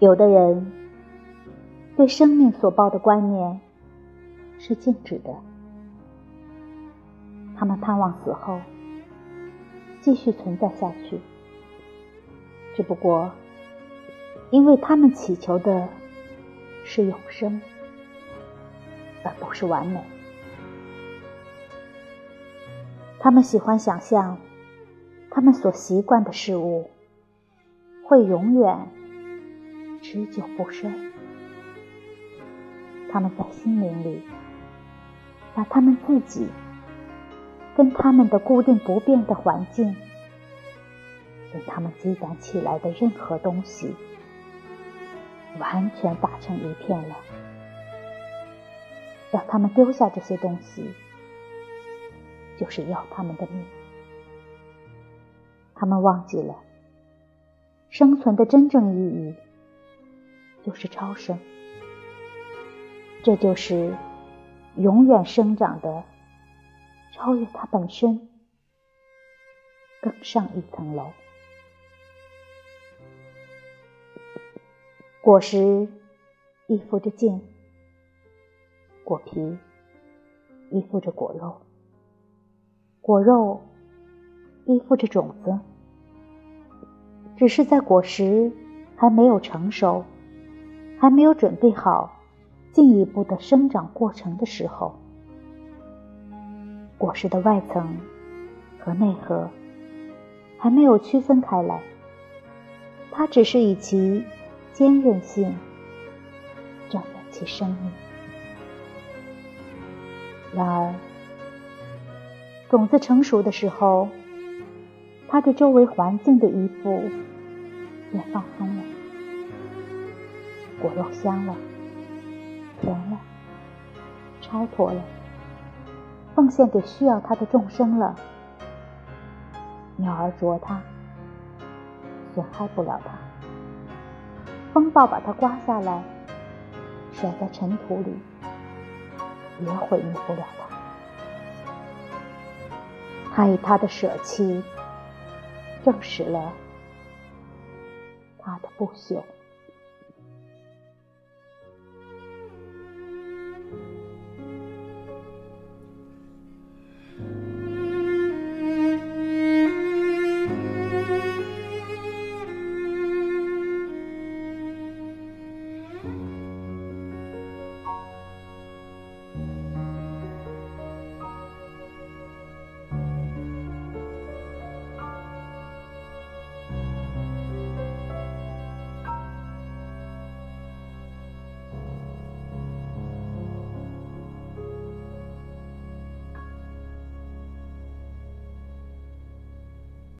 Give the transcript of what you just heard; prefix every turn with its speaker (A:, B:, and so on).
A: 有的人对生命所抱的观念是静止的，他们盼望死后继续存在下去，只不过因为他们祈求的是永生，而不是完美。他们喜欢想象，他们所习惯的事物会永远。持久不衰。他们在心灵里，把他们自己跟他们的固定不变的环境，跟他们积攒起来的任何东西，完全打成一片了。让他们丢下这些东西，就是要他们的命。他们忘记了生存的真正意义。就是超生，这就是永远生长的，超越它本身，更上一层楼。果实依附着茎，果皮依附着果肉，果肉依附着种子。只是在果实还没有成熟。还没有准备好进一步的生长过程的时候，果实的外层和内核还没有区分开来，它只是以其坚韧性证明其生命。然而，种子成熟的时候，它对周围环境的依附也放松了。果肉香了，甜了，超脱了，奉献给需要它的众生了。鸟儿啄它，损害不了它；风暴把它刮下来，甩在尘土里，也毁灭不了它。他以他的舍弃，证实了他的不朽。